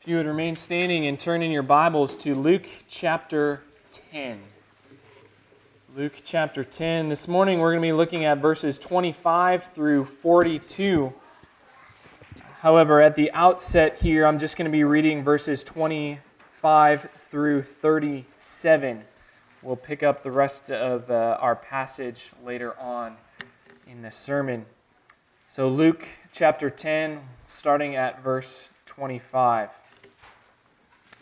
If you would remain standing and turn in your Bibles to Luke chapter 10. Luke chapter 10. This morning we're going to be looking at verses 25 through 42. However, at the outset here, I'm just going to be reading verses 25 through 37. We'll pick up the rest of uh, our passage later on in the sermon. So, Luke chapter 10, starting at verse 25.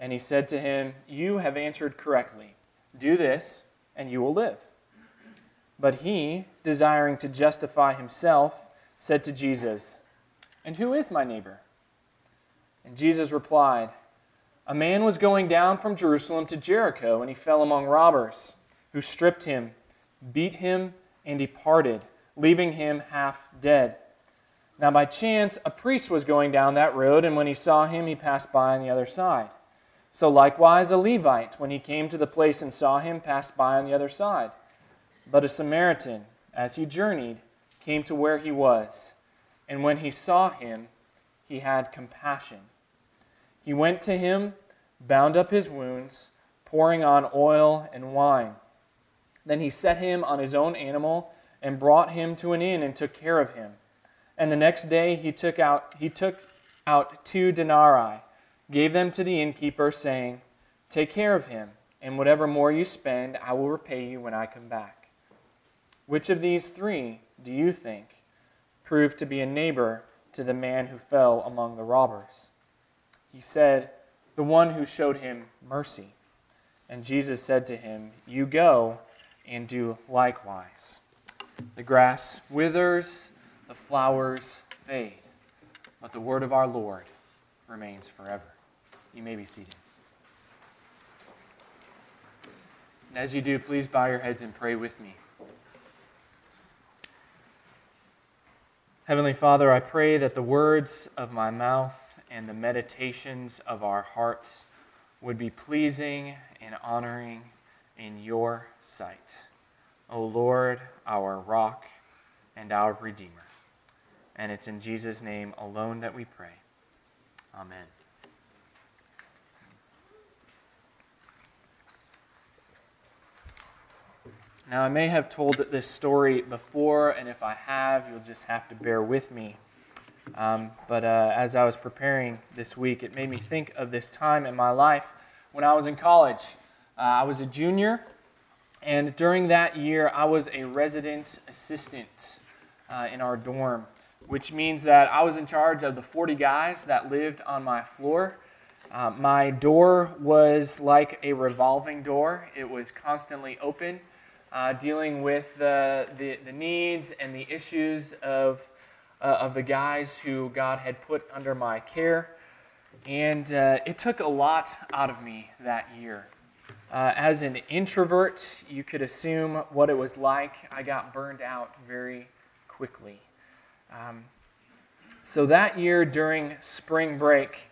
And he said to him, You have answered correctly. Do this, and you will live. But he, desiring to justify himself, said to Jesus, And who is my neighbor? And Jesus replied, A man was going down from Jerusalem to Jericho, and he fell among robbers, who stripped him, beat him, and departed, leaving him half dead. Now, by chance, a priest was going down that road, and when he saw him, he passed by on the other side. So likewise a Levite, when he came to the place and saw him, passed by on the other side. But a Samaritan, as he journeyed, came to where he was, and when he saw him, he had compassion. He went to him, bound up his wounds, pouring on oil and wine. Then he set him on his own animal and brought him to an inn and took care of him. And the next day he took out he took out two denarii gave them to the innkeeper, saying, Take care of him, and whatever more you spend, I will repay you when I come back. Which of these three do you think proved to be a neighbor to the man who fell among the robbers? He said, The one who showed him mercy. And Jesus said to him, You go and do likewise. The grass withers, the flowers fade, but the word of our Lord remains forever. You may be seated. And as you do, please bow your heads and pray with me. Heavenly Father, I pray that the words of my mouth and the meditations of our hearts would be pleasing and honoring in your sight. O Lord, our rock and our Redeemer. And it's in Jesus' name alone that we pray. Amen. Now, I may have told this story before, and if I have, you'll just have to bear with me. Um, but uh, as I was preparing this week, it made me think of this time in my life when I was in college. Uh, I was a junior, and during that year, I was a resident assistant uh, in our dorm, which means that I was in charge of the 40 guys that lived on my floor. Uh, my door was like a revolving door, it was constantly open uh, dealing with the, the, the, needs and the issues of, uh, of the guys who God had put under my care. And uh, it took a lot out of me that year. Uh, as an introvert, you could assume what it was like. I got burned out very quickly. Um, so that year during spring break,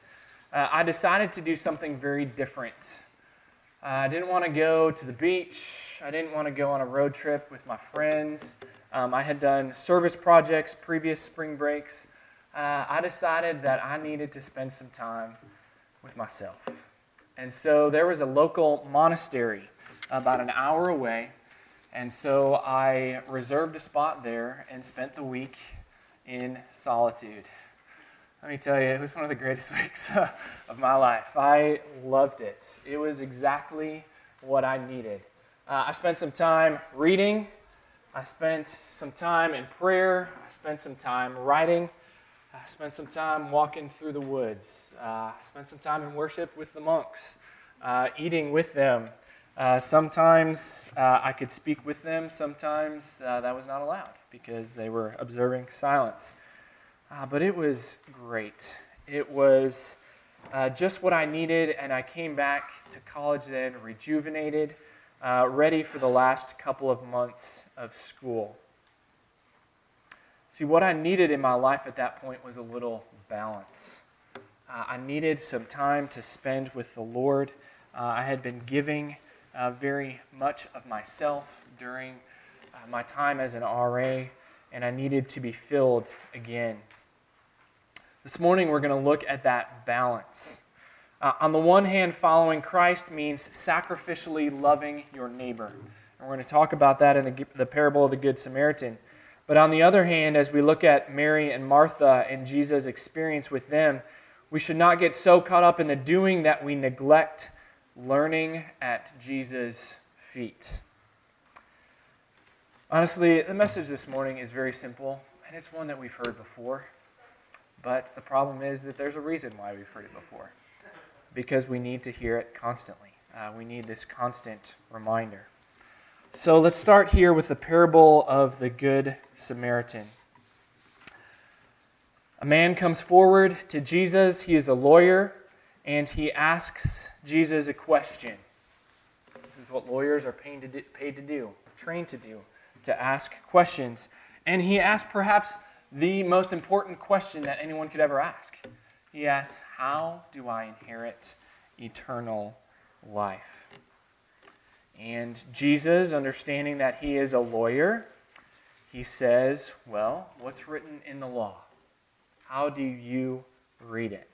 uh, I decided to do something very different. Uh, I didn't want to go to the beach I didn't want to go on a road trip with my friends. Um, I had done service projects previous spring breaks. Uh, I decided that I needed to spend some time with myself. And so there was a local monastery about an hour away. And so I reserved a spot there and spent the week in solitude. Let me tell you, it was one of the greatest weeks of my life. I loved it. It was exactly what I needed. Uh, I spent some time reading. I spent some time in prayer. I spent some time writing. I spent some time walking through the woods. Uh, I spent some time in worship with the monks, uh, eating with them. Uh, sometimes uh, I could speak with them. Sometimes uh, that was not allowed because they were observing silence. but it was great. It was just what I needed, and I came back to college then rejuvenated, uh, ready for the last couple of months of school. See, what I needed in my life at that point was a little balance. Uh, I needed some time to spend with the Lord. Uh, I had been giving uh, very much of myself during uh, my time as an RA, and I needed to be filled again. This morning, we're going to look at that balance. Uh, on the one hand, following Christ means sacrificially loving your neighbor. And we're going to talk about that in the, the parable of the Good Samaritan. But on the other hand, as we look at Mary and Martha and Jesus' experience with them, we should not get so caught up in the doing that we neglect learning at Jesus' feet. Honestly, the message this morning is very simple, and it's one that we've heard before. But the problem is that there's a reason why we've heard it before because we need to hear it constantly. Uh, we need this constant reminder. So let's start here with the parable of the Good Samaritan. A man comes forward to Jesus. He is a lawyer, and he asks Jesus a question. This is what lawyers are paid to do, paid to do trained to do, to ask questions. And he asks perhaps the most important question that anyone could ever ask. He asks, How do I inherit eternal life? And Jesus, understanding that he is a lawyer, he says, Well, what's written in the law? How do you read it?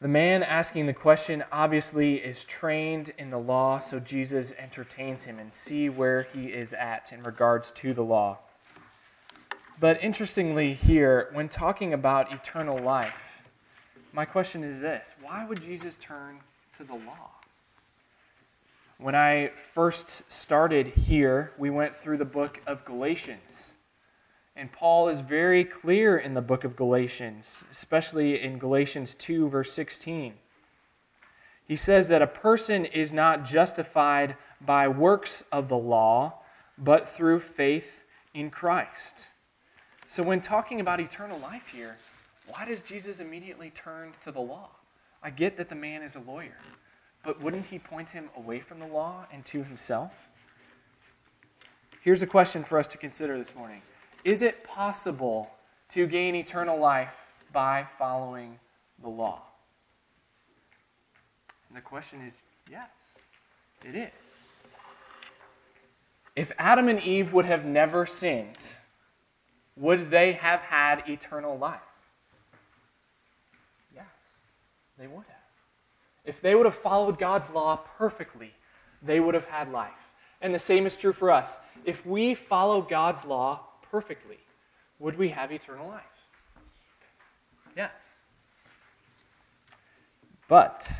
The man asking the question obviously is trained in the law, so Jesus entertains him and see where he is at in regards to the law. But interestingly, here, when talking about eternal life, my question is this why would Jesus turn to the law? When I first started here, we went through the book of Galatians. And Paul is very clear in the book of Galatians, especially in Galatians 2, verse 16. He says that a person is not justified by works of the law, but through faith in Christ. So, when talking about eternal life here, why does Jesus immediately turn to the law? I get that the man is a lawyer, but wouldn't he point him away from the law and to himself? Here's a question for us to consider this morning Is it possible to gain eternal life by following the law? And the question is yes, it is. If Adam and Eve would have never sinned, would they have had eternal life? Yes, they would have. If they would have followed God's law perfectly, they would have had life. And the same is true for us. If we follow God's law perfectly, would we have eternal life? Yes. But,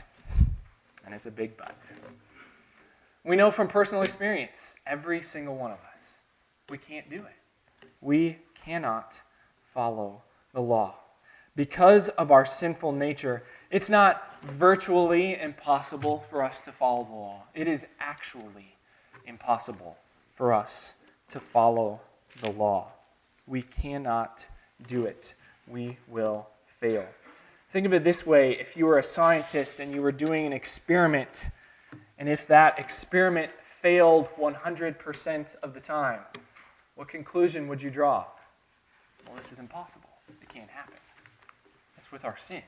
and it's a big but, we know from personal experience, every single one of us, we can't do it. We cannot follow the law. Because of our sinful nature, it's not virtually impossible for us to follow the law. It is actually impossible for us to follow the law. We cannot do it. We will fail. Think of it this way if you were a scientist and you were doing an experiment, and if that experiment failed 100% of the time, what conclusion would you draw? This is impossible. It can't happen. It's with our sin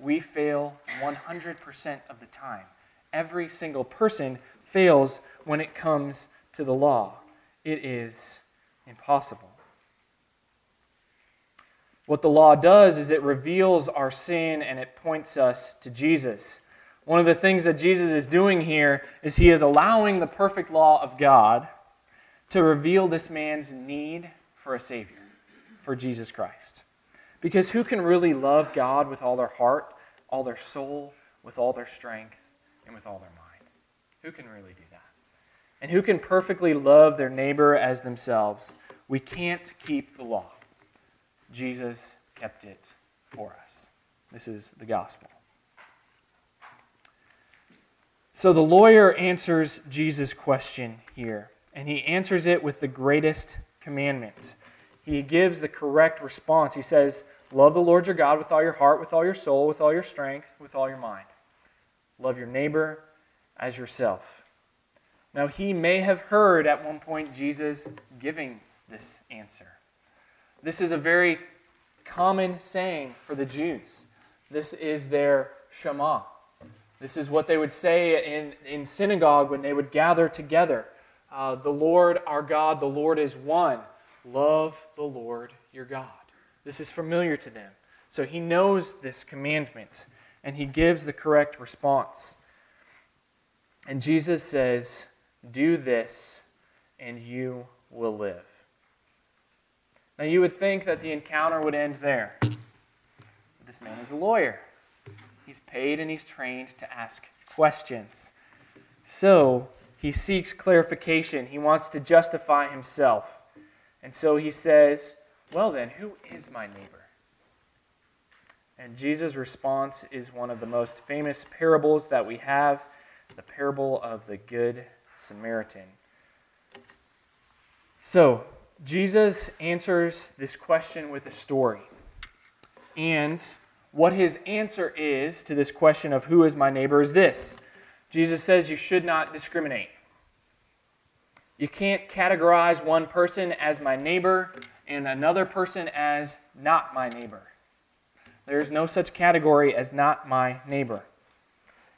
we fail 100% of the time. Every single person fails when it comes to the law. It is impossible. What the law does is it reveals our sin and it points us to Jesus. One of the things that Jesus is doing here is he is allowing the perfect law of God to reveal this man's need for a Savior, for Jesus Christ. Because who can really love God with all their heart, all their soul, with all their strength, and with all their mind? Who can really do that? And who can perfectly love their neighbor as themselves? We can't keep the law. Jesus kept it for us. This is the gospel. So the lawyer answers Jesus' question here, and he answers it with the greatest commandment. He gives the correct response. He says, Love the Lord your God with all your heart, with all your soul, with all your strength, with all your mind. Love your neighbor as yourself. Now, he may have heard at one point Jesus giving this answer. This is a very common saying for the Jews. This is their Shema. This is what they would say in, in synagogue when they would gather together. Uh, the Lord our God, the Lord is one. Love the Lord your God. This is familiar to them. So he knows this commandment and he gives the correct response. And Jesus says, Do this and you will live. Now you would think that the encounter would end there. But this man is a lawyer. He's paid and he's trained to ask questions. So he seeks clarification. He wants to justify himself. And so he says, Well, then, who is my neighbor? And Jesus' response is one of the most famous parables that we have the parable of the Good Samaritan. So, Jesus answers this question with a story. And what his answer is to this question of who is my neighbor is this Jesus says you should not discriminate. You can't categorize one person as my neighbor and another person as not my neighbor. There is no such category as not my neighbor.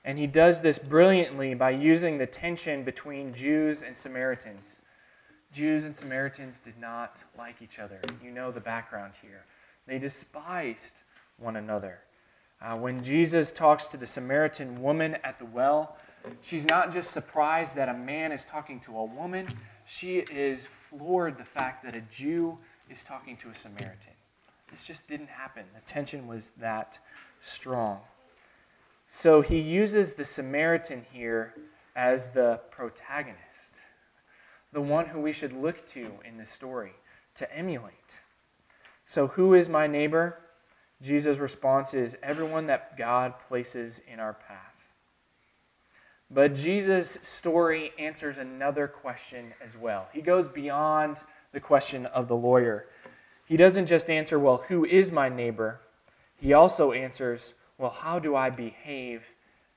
And he does this brilliantly by using the tension between Jews and Samaritans. Jews and Samaritans did not like each other. You know the background here. They despised one another. Uh, when Jesus talks to the Samaritan woman at the well, she's not just surprised that a man is talking to a woman, she is floored the fact that a Jew is talking to a Samaritan. This just didn't happen. The tension was that strong. So he uses the Samaritan here as the protagonist the one who we should look to in this story to emulate. So, who is my neighbor? Jesus' response is everyone that God places in our path. But Jesus' story answers another question as well. He goes beyond the question of the lawyer. He doesn't just answer, well, who is my neighbor? He also answers, well, how do I behave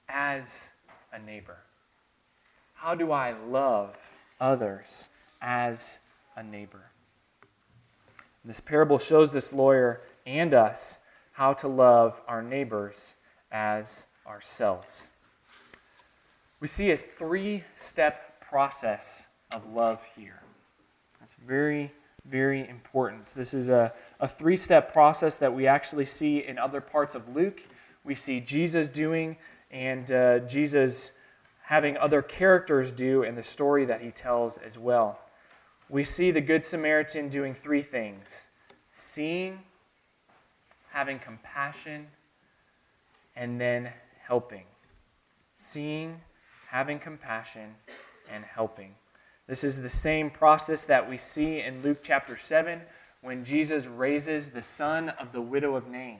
as a neighbor? How do I love others as a neighbor. This parable shows this lawyer and us how to love our neighbors as ourselves. We see a three step process of love here. That's very, very important. This is a, a three step process that we actually see in other parts of Luke. We see Jesus doing, and uh, Jesus having other characters do in the story that he tells as well. We see the Good Samaritan doing three things seeing, having compassion, and then helping. Seeing, having compassion, and helping. This is the same process that we see in Luke chapter 7 when Jesus raises the son of the widow of Nain.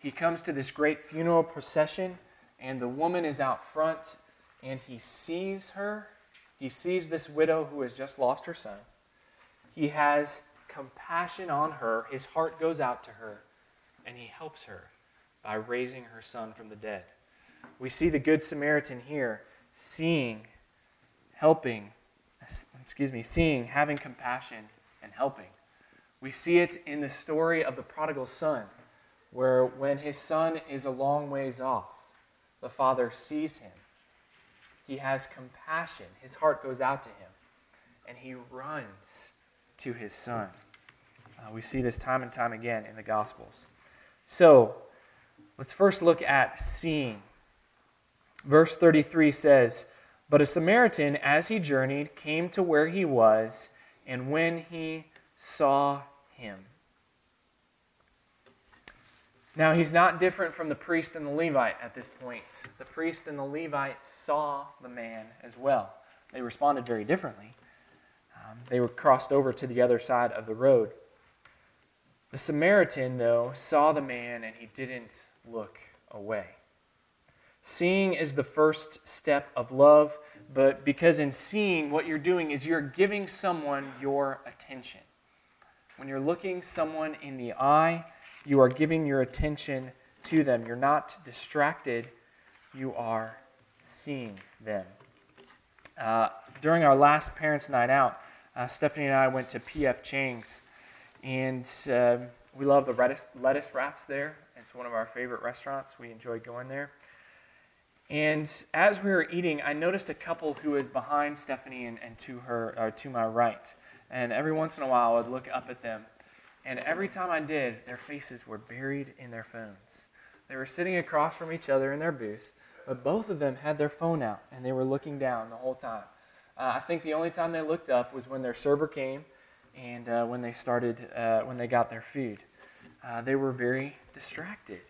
He comes to this great funeral procession, and the woman is out front and he sees her. He sees this widow who has just lost her son. He has compassion on her. His heart goes out to her, and he helps her by raising her son from the dead. We see the Good Samaritan here seeing, helping, excuse me, seeing, having compassion, and helping. We see it in the story of the prodigal son, where when his son is a long ways off, the father sees him he has compassion. His heart goes out to him, and he runs to his son. Uh, we see this time and time again in the Gospels. So, let's first look at seeing. Verse 33 says, But a Samaritan, as he journeyed, came to where he was, and when he saw him, now, he's not different from the priest and the Levite at this point. The priest and the Levite saw the man as well. They responded very differently. Um, they were crossed over to the other side of the road. The Samaritan, though, saw the man and he didn't look away. Seeing is the first step of love, but because in seeing, what you're doing is you're giving someone your attention. When you're looking someone in the eye, you are giving your attention to them. You're not distracted, you are seeing them. Uh, during our last Parents' Night Out, uh, Stephanie and I went to P.F. Chang's, and uh, we love the lettuce, lettuce wraps there. It's one of our favorite restaurants. We enjoy going there. And as we were eating, I noticed a couple who was behind Stephanie and, and to her, or to my right. And every once in a while, I would look up at them. And every time I did, their faces were buried in their phones. They were sitting across from each other in their booth, but both of them had their phone out and they were looking down the whole time. Uh, I think the only time they looked up was when their server came and uh, when they started, uh, when they got their food. Uh, they were very distracted.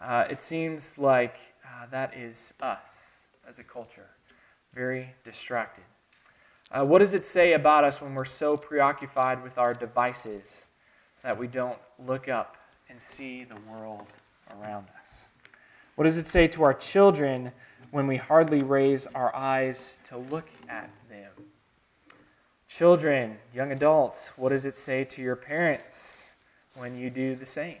Uh, it seems like uh, that is us as a culture, very distracted. Uh, what does it say about us when we're so preoccupied with our devices that we don't look up and see the world around us? What does it say to our children when we hardly raise our eyes to look at them? Children, young adults, what does it say to your parents when you do the same?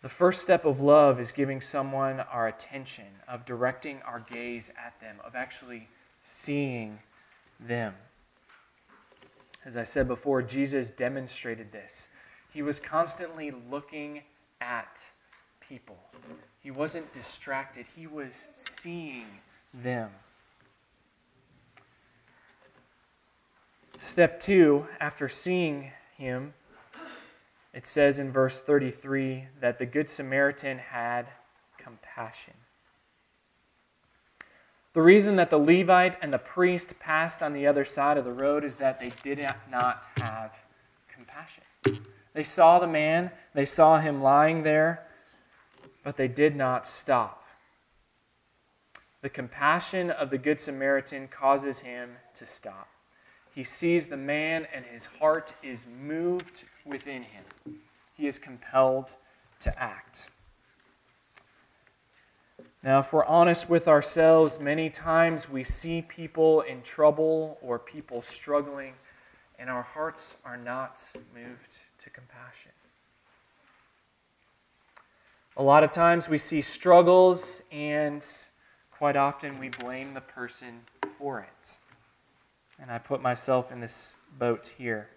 The first step of love is giving someone our attention, of directing our gaze at them, of actually seeing them. As I said before, Jesus demonstrated this. He was constantly looking at people, he wasn't distracted, he was seeing them. Step two, after seeing him, it says in verse 33 that the Good Samaritan had compassion. The reason that the Levite and the priest passed on the other side of the road is that they did not have compassion. They saw the man, they saw him lying there, but they did not stop. The compassion of the Good Samaritan causes him to stop. He sees the man, and his heart is moved within him. He is compelled to act. Now, if we're honest with ourselves, many times we see people in trouble or people struggling, and our hearts are not moved to compassion. A lot of times we see struggles, and quite often we blame the person for it. And I put myself in this boat here.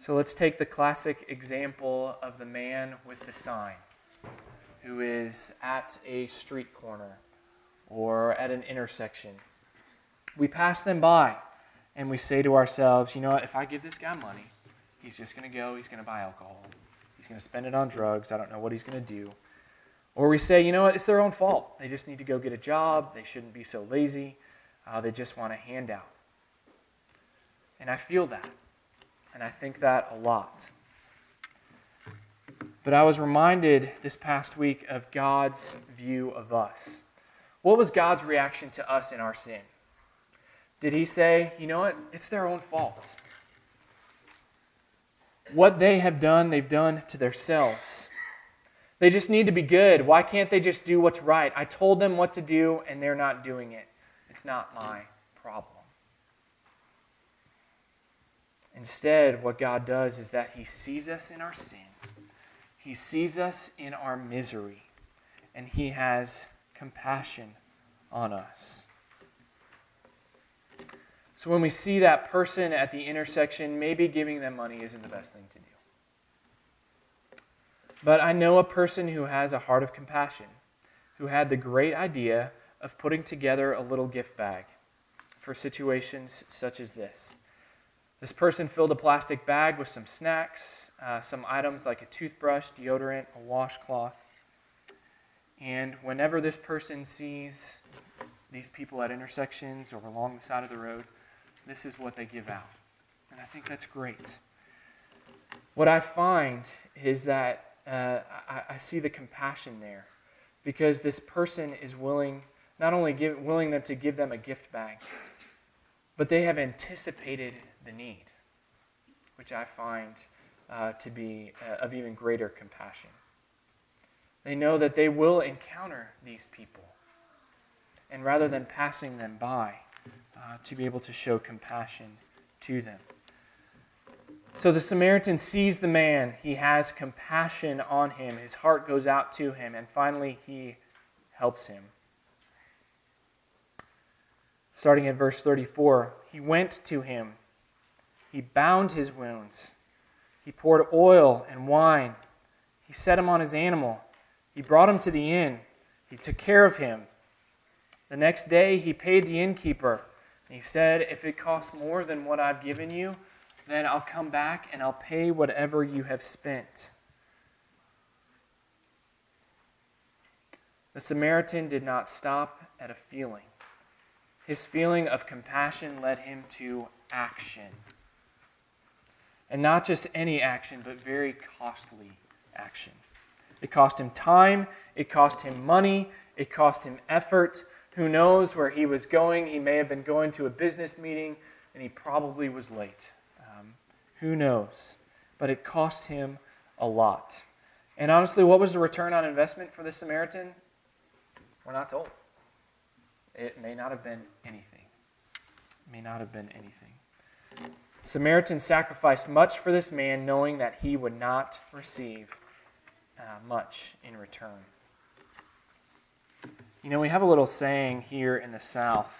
So let's take the classic example of the man with the sign who is at a street corner or at an intersection. We pass them by and we say to ourselves, you know what, if I give this guy money, he's just going to go, he's going to buy alcohol, he's going to spend it on drugs, I don't know what he's going to do. Or we say, you know what, it's their own fault. They just need to go get a job, they shouldn't be so lazy, uh, they just want a handout. And I feel that. And I think that a lot. But I was reminded this past week of God's view of us. What was God's reaction to us in our sin? Did he say, you know what? It's their own fault. What they have done, they've done to themselves. They just need to be good. Why can't they just do what's right? I told them what to do, and they're not doing it. It's not my problem. Instead, what God does is that He sees us in our sin, He sees us in our misery, and He has compassion on us. So when we see that person at the intersection, maybe giving them money isn't the best thing to do. But I know a person who has a heart of compassion, who had the great idea of putting together a little gift bag for situations such as this. This person filled a plastic bag with some snacks, uh, some items like a toothbrush, deodorant, a washcloth. And whenever this person sees these people at intersections or along the side of the road, this is what they give out. And I think that's great. What I find is that uh, I, I, see the compassion there because this person is willing, not only give, willing them to give them a gift bag, but they have anticipated the need, which I find uh, to be uh, of even greater compassion. They know that they will encounter these people. And rather than passing them by, uh, to be able to show compassion to them. So the Samaritan sees the man. He has compassion on him. His heart goes out to him. And finally, he helps him. Starting at verse 34, he went to him. He bound his wounds. He poured oil and wine. He set him on his animal. He brought him to the inn. He took care of him. The next day, he paid the innkeeper. He said, If it costs more than what I've given you, then I'll come back and I'll pay whatever you have spent. The Samaritan did not stop at a feeling. His feeling of compassion led him to action. And not just any action, but very costly action. It cost him time, it cost him money, it cost him effort. Who knows where he was going? He may have been going to a business meeting and he probably was late. Um, who knows? But it cost him a lot. And honestly, what was the return on investment for the Samaritan? We're not told. It may not have been anything. It may not have been anything. Samaritan sacrificed much for this man, knowing that he would not receive uh, much in return. You know, we have a little saying here in the South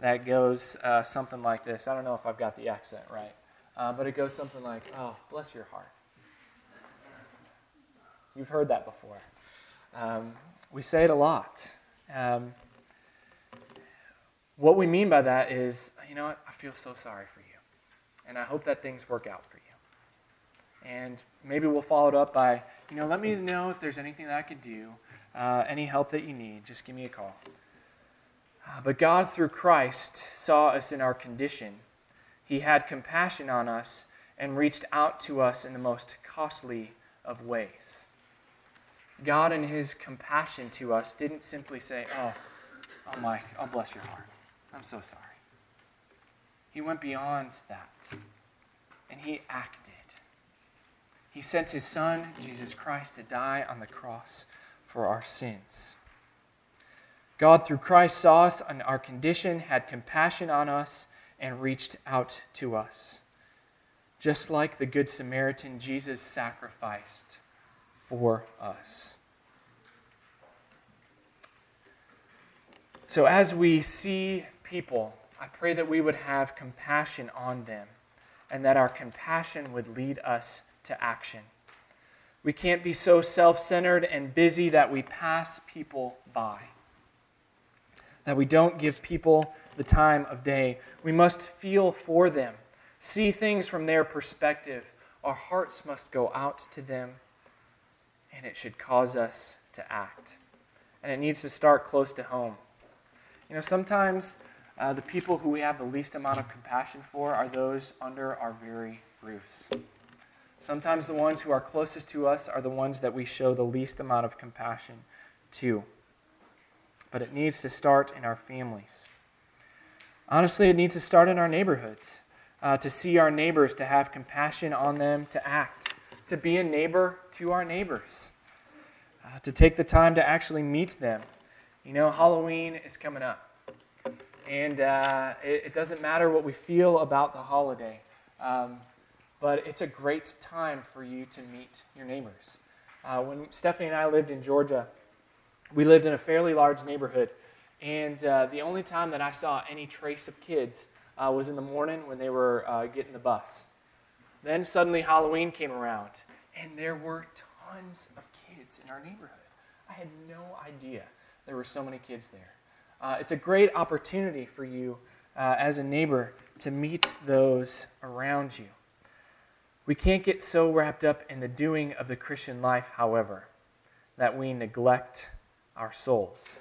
that goes uh, something like this. I don't know if I've got the accent right, uh, but it goes something like, oh, bless your heart. You've heard that before. Um, we say it a lot. Um, what we mean by that is, you know what, I feel so sorry for you. And I hope that things work out for you. And maybe we'll follow it up by, you know, let me know if there's anything that I could do, uh, any help that you need. Just give me a call. Uh, but God, through Christ, saw us in our condition. He had compassion on us and reached out to us in the most costly of ways. God, in His compassion to us, didn't simply say, Oh, oh, Mike, oh, bless your heart. I'm so sorry. He went beyond that and He acted. He sent His Son, Jesus Christ, to die on the cross for our sins. God, through Christ, saw us in our condition, had compassion on us, and reached out to us. Just like the Good Samaritan, Jesus sacrificed for us. So, as we see people, I pray that we would have compassion on them and that our compassion would lead us to action. We can't be so self centered and busy that we pass people by, that we don't give people the time of day. We must feel for them, see things from their perspective. Our hearts must go out to them, and it should cause us to act. And it needs to start close to home. You know, sometimes uh, the people who we have the least amount of compassion for are those under our very roofs. Sometimes the ones who are closest to us are the ones that we show the least amount of compassion to. But it needs to start in our families. Honestly, it needs to start in our neighborhoods. Uh, to see our neighbors, to have compassion on them, to act, to be a neighbor to our neighbors, uh, to take the time to actually meet them. You know, Halloween is coming up. And uh, it, it, doesn't matter what we feel about the holiday. Um, but it's a great time for you to meet your neighbors. Uh, when Stephanie and I lived in Georgia, we lived in a fairly large neighborhood, and uh, the only time that I saw any trace of kids uh, was in the morning when they were uh, getting the bus. Then suddenly Halloween came around, and there were tons of kids in our neighborhood. I had no idea there were so many kids there. Uh, it's a great opportunity for you uh, as a neighbor to meet those around you. We can't get so wrapped up in the doing of the Christian life, however, that we neglect our souls.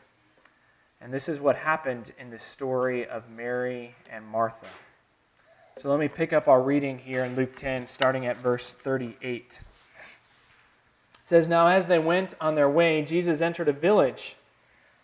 And this is what happened in the story of Mary and Martha. So let me pick up our reading here in Luke 10, starting at verse 38. It says, Now as they went on their way, Jesus entered a village,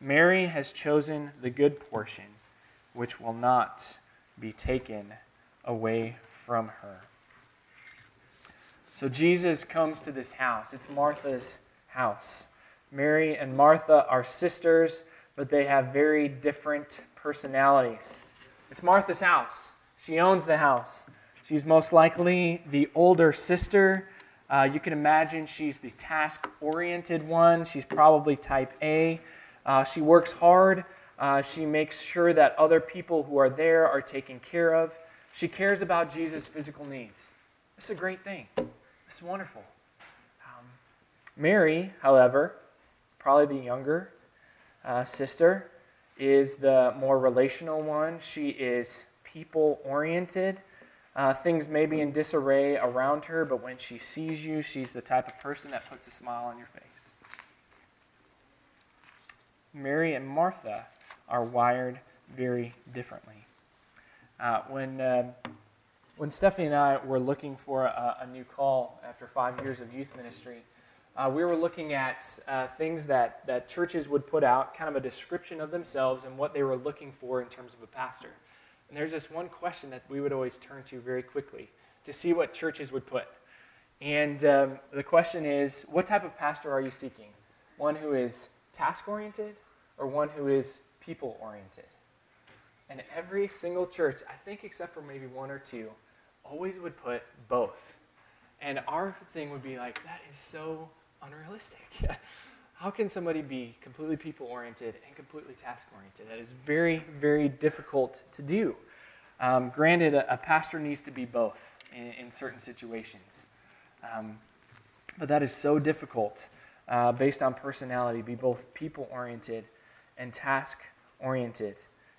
Mary has chosen the good portion, which will not be taken away from her. So Jesus comes to this house. It's Martha's house. Mary and Martha are sisters, but they have very different personalities. It's Martha's house. She owns the house. She's most likely the older sister. Uh, you can imagine she's the task oriented one. She's probably type A. Uh, she works hard. Uh, she makes sure that other people who are there are taken care of. She cares about Jesus' physical needs. It's a great thing. It's wonderful. Um, Mary, however, probably the younger uh, sister, is the more relational one. She is people oriented. Uh, things may be in disarray around her, but when she sees you, she's the type of person that puts a smile on your face. Mary and Martha are wired very differently. Uh, when, uh, when Stephanie and I were looking for a, a, new call after five years of youth ministry, uh, we were looking at uh, things that, that churches would put out, kind of a description of themselves and what they were looking for in terms of a pastor. And there's this one question that we would always turn to very quickly to see what churches would put. And um, the question is what type of pastor are you seeking? One who is task oriented or one who is people oriented? And every single church, I think except for maybe one or two, always would put both. And our thing would be like, that is so unrealistic. How can somebody be completely people oriented and completely task oriented? That is very, very difficult to do. Um, granted, a, a, pastor needs to be both in, in certain situations. Um, but that is so difficult uh, based on personality, be both people oriented and task oriented.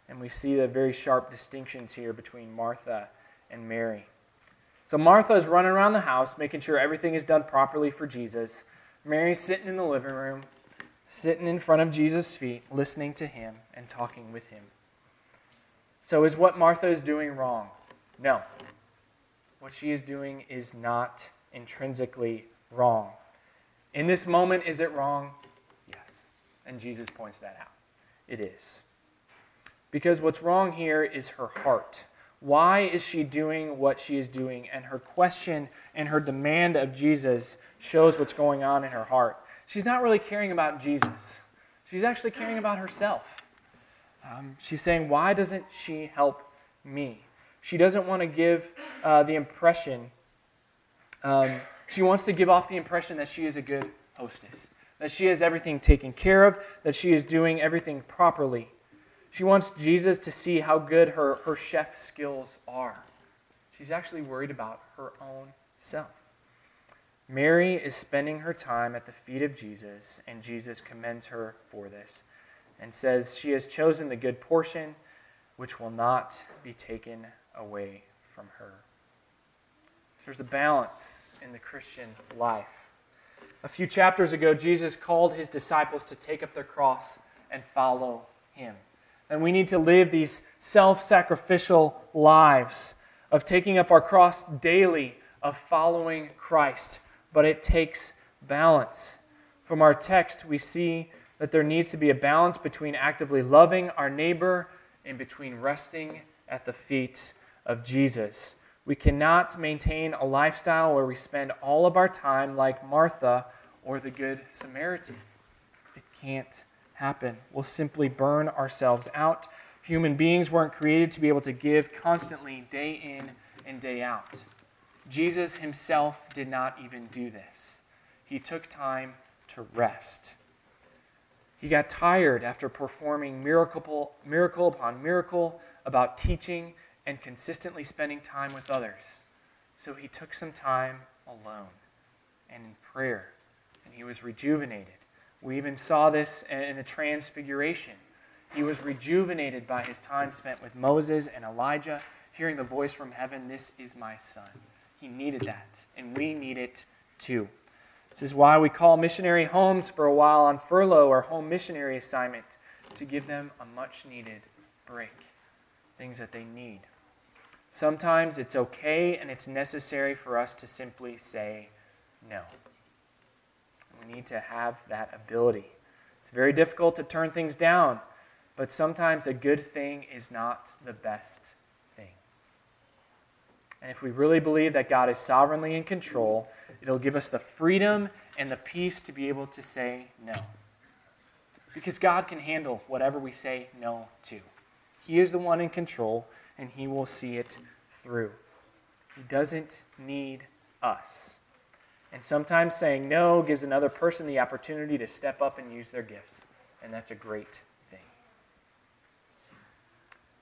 And we see the very sharp distinctions here between Martha and Mary. So Martha is running around the house, making sure everything is done properly for Jesus. Mary's sitting in the living room, sitting in front of Jesus' feet, listening to him and talking with him. So, is what Martha is doing wrong? No. What she is doing is not intrinsically wrong. In this moment, is it wrong? Yes. And Jesus points that out. It is. Because what's wrong here is her heart. Why is she doing what she is doing? And her question and her demand of Jesus shows what's going on in her heart. She's not really caring about Jesus, she's actually caring about herself. Um, she's saying, Why doesn't she help me? She doesn't want to give uh, the impression, um, she wants to give off the impression that she is a good hostess, that she has everything taken care of, that she is doing everything properly. She wants Jesus to see how good her, her chef skills are. She's actually worried about her own self. Mary is spending her time at the feet of Jesus, and Jesus commends her for this and says she has chosen the good portion which will not be taken away from her. So there's a balance in the Christian life. A few chapters ago, Jesus called his disciples to take up their cross and follow him. And we need to live these self sacrificial lives of taking up our cross daily, of following Christ. But it takes balance. From our text, we see that there needs to be a balance between actively loving our neighbor and between resting at the feet of Jesus. We cannot maintain a lifestyle where we spend all of our time like Martha or the Good Samaritan. It can't happen. We'll simply burn ourselves out. Human beings weren't created to be able to give constantly, day in and day out. Jesus himself did not even do this. He took time to rest. He got tired after performing miracle, miracle upon miracle about teaching and consistently spending time with others. So he took some time alone and in prayer, and he was rejuvenated. We even saw this in the transfiguration. He was rejuvenated by his time spent with Moses and Elijah, hearing the voice from heaven, This is my son. He needed that, and we need it too. This is why we call missionary homes for a while on furlough or home missionary assignment to give them a much needed break, things that they need. Sometimes it's okay and it's necessary for us to simply say no. We need to have that ability. It's very difficult to turn things down, but sometimes a good thing is not the best thing. And if we really believe that God is sovereignly in control, it'll give us the freedom and the peace to be able to say no. Because God can handle whatever we say no to. He is the one in control, and He will see it through. He doesn't need us. And sometimes saying no gives another person the opportunity to step up and use their gifts. And that's a great thing.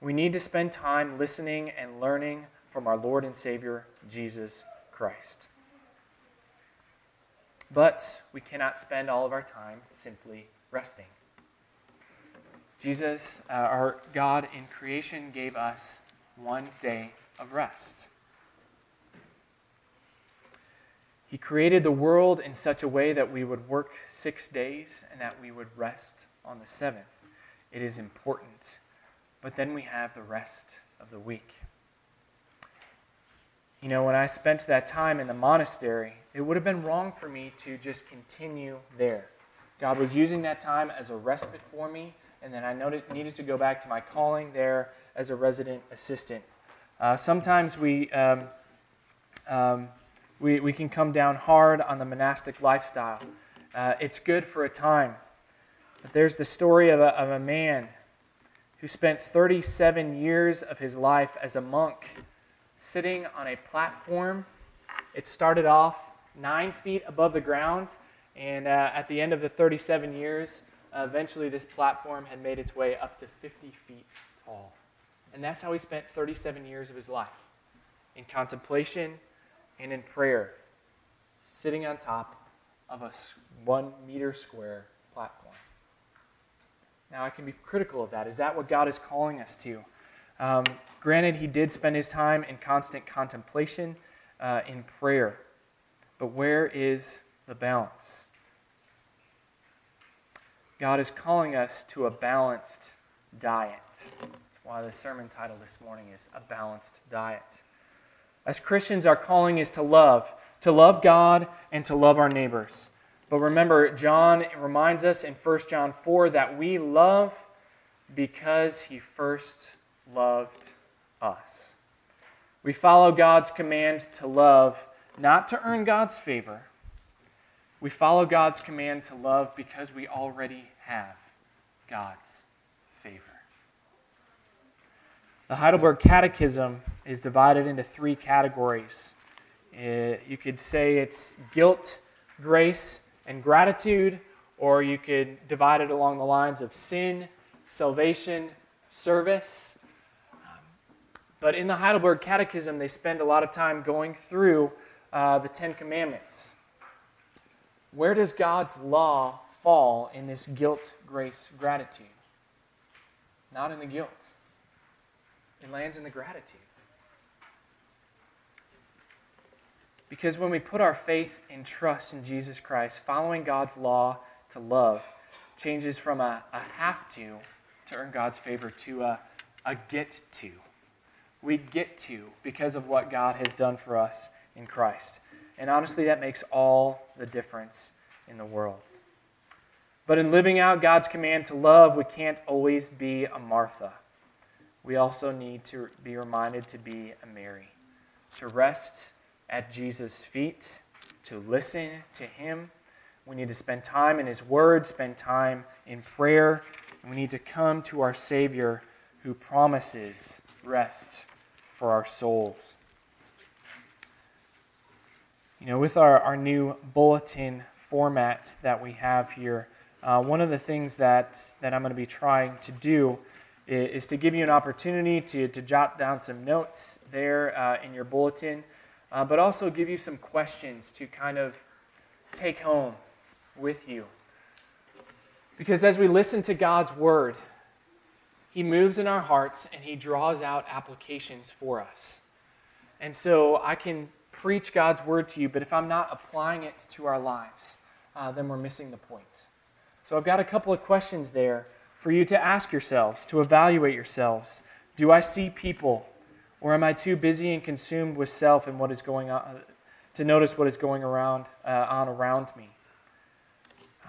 We need to spend time listening and learning from our Lord and Savior, Jesus Christ. But we cannot spend all of our time simply resting. Jesus, uh, our God in creation, gave us one day of rest. He created the world in such a way that we would work six days and that we would rest on the seventh. It is important. But then we have the rest of the week. You know, when I spent that time in the monastery, it would have been wrong for me to just continue there. God was using that time as a respite for me, and then I needed to go back to my calling there as a resident assistant. Uh, sometimes we um, um, we, we can come down hard on the monastic lifestyle. Uh, it's good for a time. But there's the story of a, of a man who spent 37 years of his life as a monk sitting on a platform. It started off nine feet above the ground, and uh, at the end of the 37 years, uh, eventually this platform had made its way up to 50 feet tall. And that's how he spent 37 years of his life in contemplation and in prayer, sitting on top of a one meter square platform. Now, I can be critical of that. Is that what God is calling us to? Um, granted, he did spend his time in constant contemplation, uh, in prayer. But where is the balance? God is calling us to a balanced diet. Why the sermon title this morning is A Balanced Diet. As Christians, our calling is to love, to love God and to love our neighbors. But remember, John reminds us in 1 John 4 that we love because he first loved us. We follow God's command to love not to earn God's favor. We follow God's command to love because we already have God's favor. The Heidelberg Catechism is divided into three categories. Uh, you could say it's guilt, grace, and gratitude, or you could divide it along the lines of sin, salvation, service. Um, but in the Heidelberg Catechism, they spend a lot of time going through uh, the Ten Commandments. Where does God's law fall in this guilt, grace, gratitude? Not in the guilt, it lands in the gratitude. Because when we put our faith and trust in Jesus Christ, following God's law to love changes from a, a have to to earn God's favor to a, a get to. We get to because of what God has done for us in Christ. And honestly, that makes all the difference in the world. But in living out God's command to love, we can't always be a Martha. We also need to be reminded to be a Mary, to rest at Jesus' feet, to listen to Him. We need to spend time in His Word, spend time in prayer. We need to come to our Savior who promises rest for our souls. You know, with our, our new bulletin format that we have here, uh, one of the things that, that I'm going to be trying to do is, to give you an opportunity to, to jot down some notes there uh, in your bulletin, uh, but also give you some questions to kind of take home with you. Because as we listen to God's word, He moves in our hearts and He draws out applications for us. And so I can preach God's word to you, but if I'm not applying it to our lives, uh, then we're missing the point. So I've got a couple of questions there for you to ask yourselves, to evaluate yourselves. Do I see people, or am I too busy and consumed with self and what is going on to notice what is going around uh, on around me?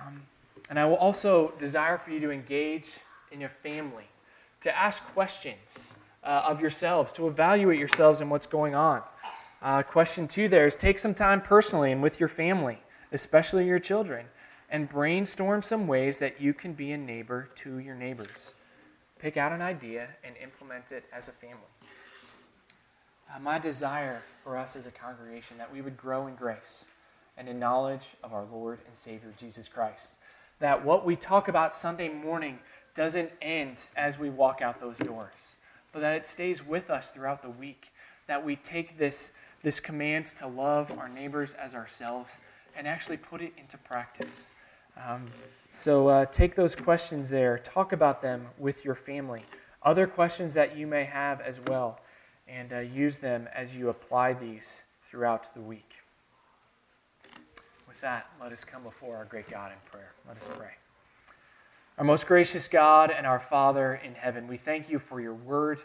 Um, and I will also desire for you to engage in your family, to ask questions uh, of yourselves, to evaluate yourselves and what's going on. Uh, question two there is take some time personally and with your family, especially your children, and brainstorm some ways that you can be a neighbor to your neighbors. Pick out an idea and implement it as a family. Uh, my desire for us as a congregation that we would grow in grace and in knowledge of our Lord and Savior Jesus Christ. That what we talk about Sunday morning doesn't end as we walk out those doors, but that it stays with us throughout the week. That we take this, this command to love our neighbors as ourselves and actually put it into practice. Um, so uh, take those questions there, talk about them with your family. Other questions that you may have as well, and uh, use them as you apply these throughout the week. With that, let us come before our great God in prayer. Let us pray. Our most gracious God and our Father in heaven, we thank you for your word.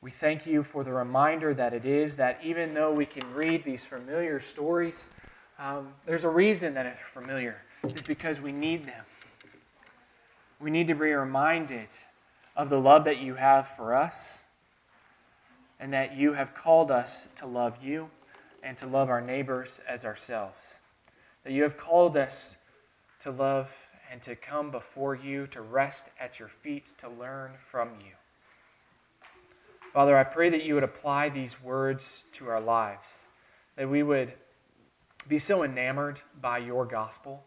We thank you for the reminder that it is that even though we can read these familiar stories, um, there's a reason that they're familiar, is because we need them. We need to be reminded of the love that you have for us and that you have called us to love you and to love our neighbors as ourselves. That you have called us to love and to come before you, to rest at your feet, to learn from you. Father, I pray that you would apply these words to our lives, that we would be so enamored by your gospel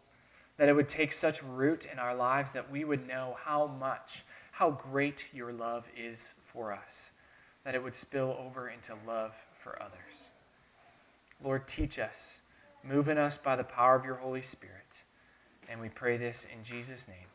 that it would take such root in our lives that we would know how much, how great your love is for us, that it would spill over into love for others. Lord, teach us, move in us by the power of your Holy Spirit. And we pray this in Jesus' name.